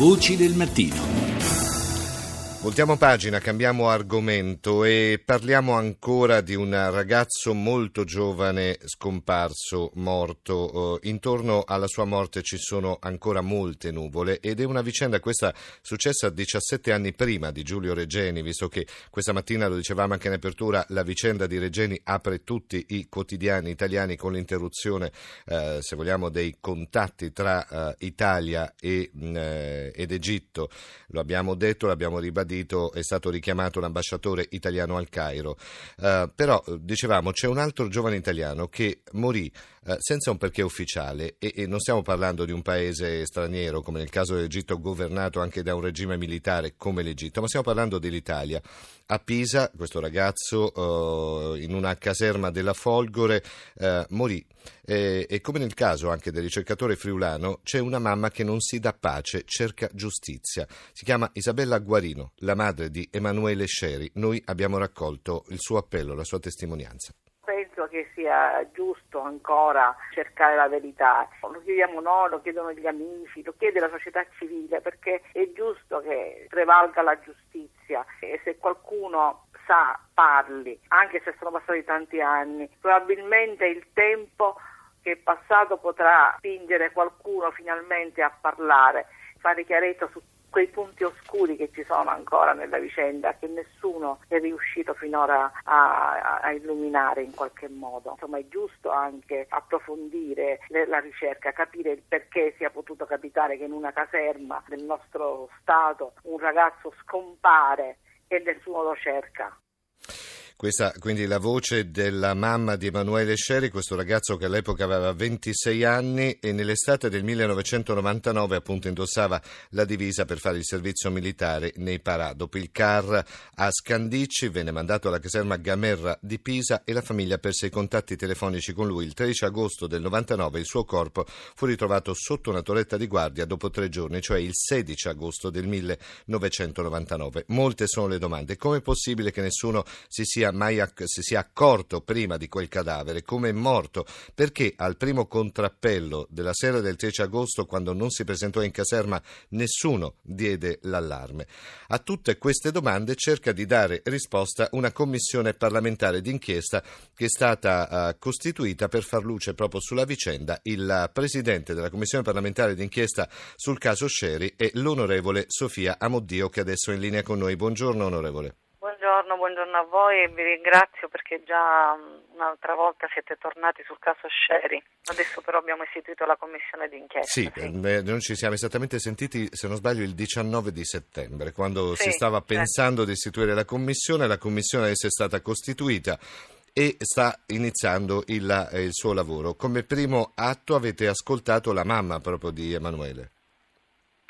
Voci del mattino. Voltiamo pagina, cambiamo argomento e parliamo ancora di un ragazzo molto giovane scomparso, morto. Uh, intorno alla sua morte ci sono ancora molte nuvole ed è una vicenda questa successa 17 anni prima di Giulio Regeni, visto che questa mattina lo dicevamo anche in apertura, la vicenda di Regeni apre tutti i quotidiani italiani con l'interruzione, uh, se vogliamo, dei contatti tra uh, Italia e, ed Egitto. Lo abbiamo detto, l'abbiamo ribadito ribadito, è stato richiamato l'ambasciatore italiano al Cairo. Uh, però, dicevamo, c'è un altro giovane italiano che morì uh, senza un perché ufficiale e, e, non stiamo parlando di un paese straniero, come nel caso dell'Egitto, governato anche da un regime militare come l'Egitto, ma stiamo parlando dell'Italia. A Pisa, questo ragazzo, uh, in una caserma della Folgore, morì. E, e, come nel caso anche del ricercatore friulano, c'è una mamma che non si dà pace, cerca giustizia. Si chiama Isabella Guarino, la madre di Emanuele Sceri. Noi abbiamo raccolto il suo appello, la sua testimonianza penso che sia giusto ancora cercare la verità. Lo chiediamo noi, lo chiedono gli amici, lo chiede la società civile perché è giusto che prevalga la giustizia e se qualcuno sa parli, anche se sono passati tanti anni, probabilmente il tempo che è passato potrà spingere qualcuno finalmente a parlare, fare chiarezza su quei punti oscuri che ci sono ancora nella vicenda che nessuno è riuscito finora a, a illuminare in qualche modo. Insomma è giusto anche approfondire la ricerca, capire il perché sia potuto capitare che in una caserma del nostro Stato un ragazzo scompare e nessuno lo cerca. Questa quindi la voce della mamma di Emanuele Sceri, questo ragazzo che all'epoca aveva 26 anni e nell'estate del 1999 appunto indossava la divisa per fare il servizio militare nei Parà. Dopo il CAR a Scandicci venne mandato alla caserma Gamerra di Pisa e la famiglia perse i contatti telefonici con lui. Il 13 agosto del 99 il suo corpo fu ritrovato sotto una torretta di guardia dopo tre giorni, cioè il 16 agosto del 1999. Molte sono le domande. Come è possibile che nessuno si sia mai acc- si sia accorto prima di quel cadavere, come è morto, perché al primo contrappello della sera del 13 agosto, quando non si presentò in caserma, nessuno diede l'allarme. A tutte queste domande cerca di dare risposta una commissione parlamentare d'inchiesta che è stata uh, costituita per far luce proprio sulla vicenda. Il presidente della commissione parlamentare d'inchiesta sul caso Scerri è l'onorevole Sofia Amoddio che adesso è in linea con noi. Buongiorno onorevole buongiorno, buongiorno a voi e vi ringrazio perché già mm, un'altra volta siete tornati sul caso Sherry. Adesso però abbiamo istituito la commissione d'inchiesta. Sì, sì. Eh, noi ci siamo esattamente sentiti, se non sbaglio, il 19 di settembre, quando sì, si stava certo. pensando di istituire la commissione, la commissione adesso è stata costituita e sta iniziando il, eh, il suo lavoro. Come primo atto avete ascoltato la mamma proprio di Emanuele.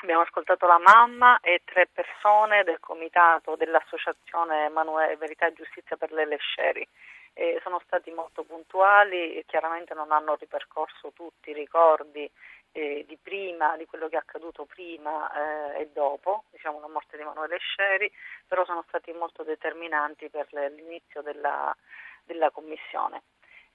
Abbiamo ascoltato la mamma e tre persone del comitato dell'associazione Emanuele Verità e Giustizia per le Lesceri. E sono stati molto puntuali e chiaramente non hanno ripercorso tutti i ricordi eh, di prima, di quello che è accaduto prima eh, e dopo, diciamo la morte di Emanuele Sceri, però sono stati molto determinanti per l'inizio della, della commissione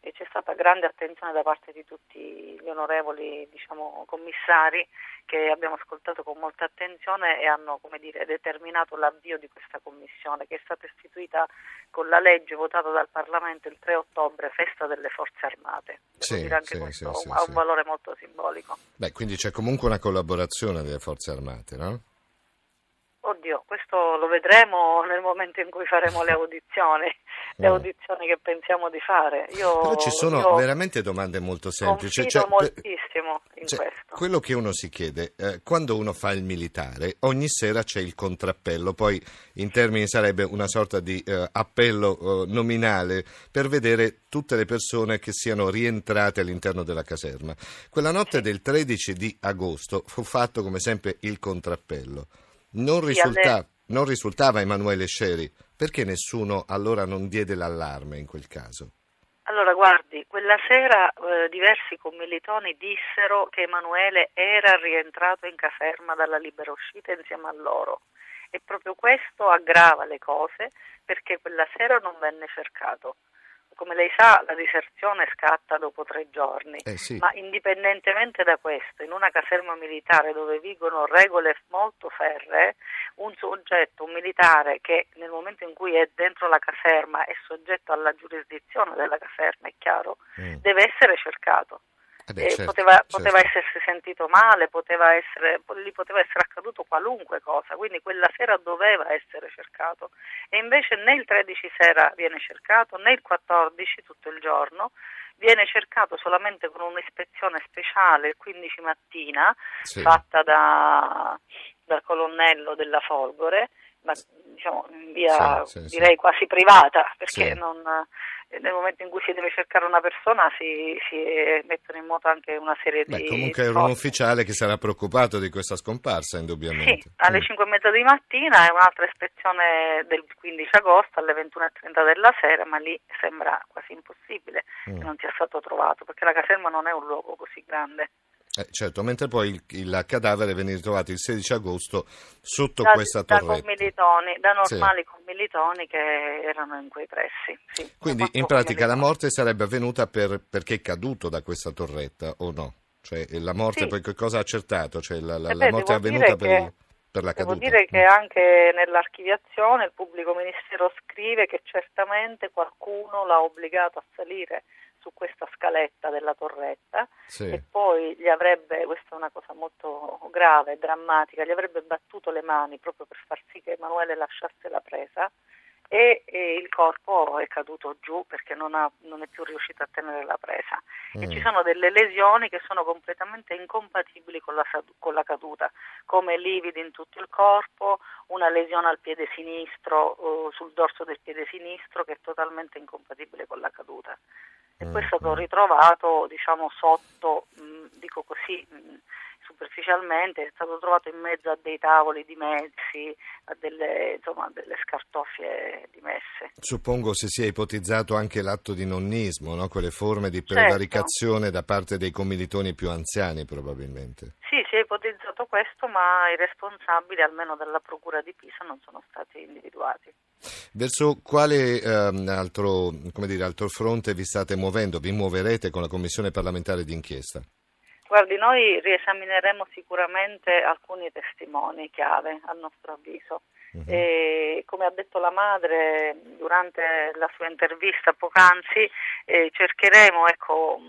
e c'è stata grande attenzione da parte di tutti gli onorevoli diciamo, commissari che abbiamo ascoltato con molta attenzione e hanno dire, determinato l'avvio di questa commissione che è stata istituita con la legge votata dal Parlamento il 3 ottobre, festa delle forze armate. Sì, dire anche sì, questo sì, ha un valore molto simbolico. Beh, quindi c'è comunque una collaborazione delle forze armate, no? Oddio, questo lo vedremo nel momento in cui faremo le audizioni, le audizioni che pensiamo di fare. Io, Però ci sono veramente domande molto semplici. Cioè, moltissimo in cioè, questo. Quello che uno si chiede, eh, quando uno fa il militare, ogni sera c'è il contrappello, poi in termini sarebbe una sorta di eh, appello eh, nominale per vedere tutte le persone che siano rientrate all'interno della caserma. Quella notte del 13 di agosto fu fatto come sempre il contrappello. Non, risulta- non risultava Emanuele Sceri. Perché nessuno allora non diede l'allarme in quel caso? Allora, guardi, quella sera eh, diversi commilitoni dissero che Emanuele era rientrato in caserma dalla libera uscita insieme a loro e proprio questo aggrava le cose perché quella sera non venne cercato. Come lei sa, la diserzione scatta dopo tre giorni, eh sì. ma indipendentemente da questo, in una caserma militare dove vigono regole molto ferree, un soggetto, un militare che nel momento in cui è dentro la caserma è soggetto alla giurisdizione della caserma, è chiaro, mm. deve essere cercato. Eh beh, certo, poteva, certo. poteva, essersi sentito male, poteva essere, gli poteva essere accaduto qualunque cosa, quindi quella sera doveva essere cercato e invece né il 13 sera viene cercato né il 14 tutto il giorno, viene cercato solamente con un'ispezione speciale il 15 mattina sì. fatta da, dal colonnello della Folgore, ma diciamo in via sì, sì, direi quasi privata perché non nel momento in cui si deve cercare una persona si, si mettono in moto anche una serie Beh, di... Comunque era un ufficiale che sarà preoccupato di questa scomparsa, indubbiamente. Sì, alle mm. 5 e mezza di mattina è un'altra ispezione del 15 agosto alle 21.30 della sera, ma lì sembra quasi impossibile mm. che non sia stato trovato, perché la caserma non è un luogo così grande. Eh, certo, mentre poi il, il, cadavere venne ritrovato il 16 agosto sotto da, questa torretta. Da, normali sì. commilitoni che erano in quei pressi. Sì, Quindi in pratica la morte sarebbe avvenuta per, perché è caduto da questa torretta o no? Cioè la morte sì. poi che cosa ha accertato? Cioè, la, la, eh beh, la morte è avvenuta per, che, per, la caduta? Devo dire che anche nell'archiviazione il pubblico ministero scrive che certamente qualcuno l'ha obbligato a salire su questa scaletta della torretta sì. e poi gli avrebbe, questa è una cosa molto grave, drammatica, gli avrebbe battuto le mani proprio per far sì che Emanuele lasciasse la presa e, e, il corpo è caduto giù perché non, ha, non, è più riuscito a tenere la presa. Mm. E ci sono delle lesioni che sono completamente incompatibili con la, con la, caduta, come lividi in tutto il corpo, una lesione al piede sinistro, uh, sul dorso del piede sinistro che è totalmente incompatibile con la caduta e poi è stato ritrovato diciamo sotto, mh, dico così mh, superficialmente, è stato trovato in mezzo a dei tavoli dimessi, a delle, insomma, delle scartoffie dimesse. Suppongo si sia ipotizzato anche l'atto di nonnismo, no? quelle forme di prevaricazione certo. da parte dei commilitoni più anziani probabilmente. Sì, si è ipotizzato questo, ma i responsabili, almeno dalla Procura di Pisa, non sono stati individuati. Verso quale ehm, altro, dire, altro fronte vi state muovendo? Vi muoverete con la Commissione parlamentare d'inchiesta? Guardi, noi riesamineremo sicuramente alcuni testimoni chiave, a nostro avviso. Uh-huh. E, come ha detto la madre durante la sua intervista poc'anzi, eh, cercheremo ecco,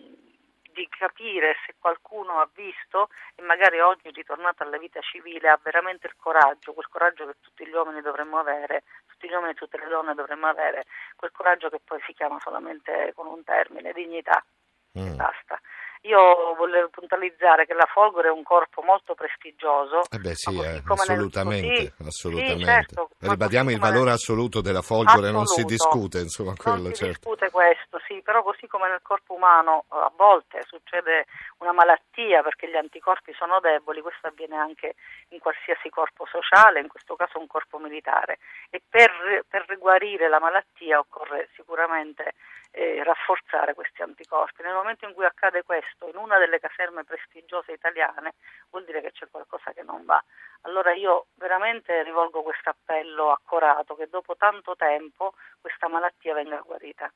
di capire se qualcuno ha visto e magari oggi ritornato alla vita civile ha veramente il coraggio, quel coraggio che tutti gli uomini dovremmo avere, tutti gli uomini e tutte le donne dovremmo avere, quel coraggio che poi si chiama solamente con un termine, dignità. Mm. basta. Io volevo puntualizzare che la Folgore è un corpo molto prestigioso. Eh beh sì, eh, assolutamente, nel... assolutamente. Sì, certo, Ribadiamo il valore assoluto della Folgore, assoluto. non si discute, insomma, quello, non si certo. discute questo, sì, però così come nel corpo umano a volte succede una malattia perché gli anticorpi sono deboli, questo avviene anche in qualsiasi corpo sociale, in questo caso un corpo militare. E per, per guarire la malattia occorre sicuramente eh, rafforzare questi anticorpi. Nel momento in cui accade questo in una delle caserme prestigiose italiane vuol dire che c'è qualcosa che non va. Allora io veramente rivolgo questo appello accorato che dopo tanto tempo questa malattia venga guarita.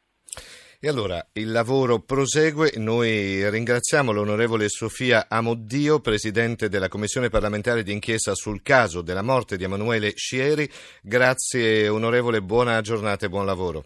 E allora il lavoro prosegue, noi ringraziamo l'onorevole Sofia Amoddio, Presidente della Commissione parlamentare d'inchiesta sul caso della morte di Emanuele Scieri. Grazie onorevole, buona giornata e buon lavoro.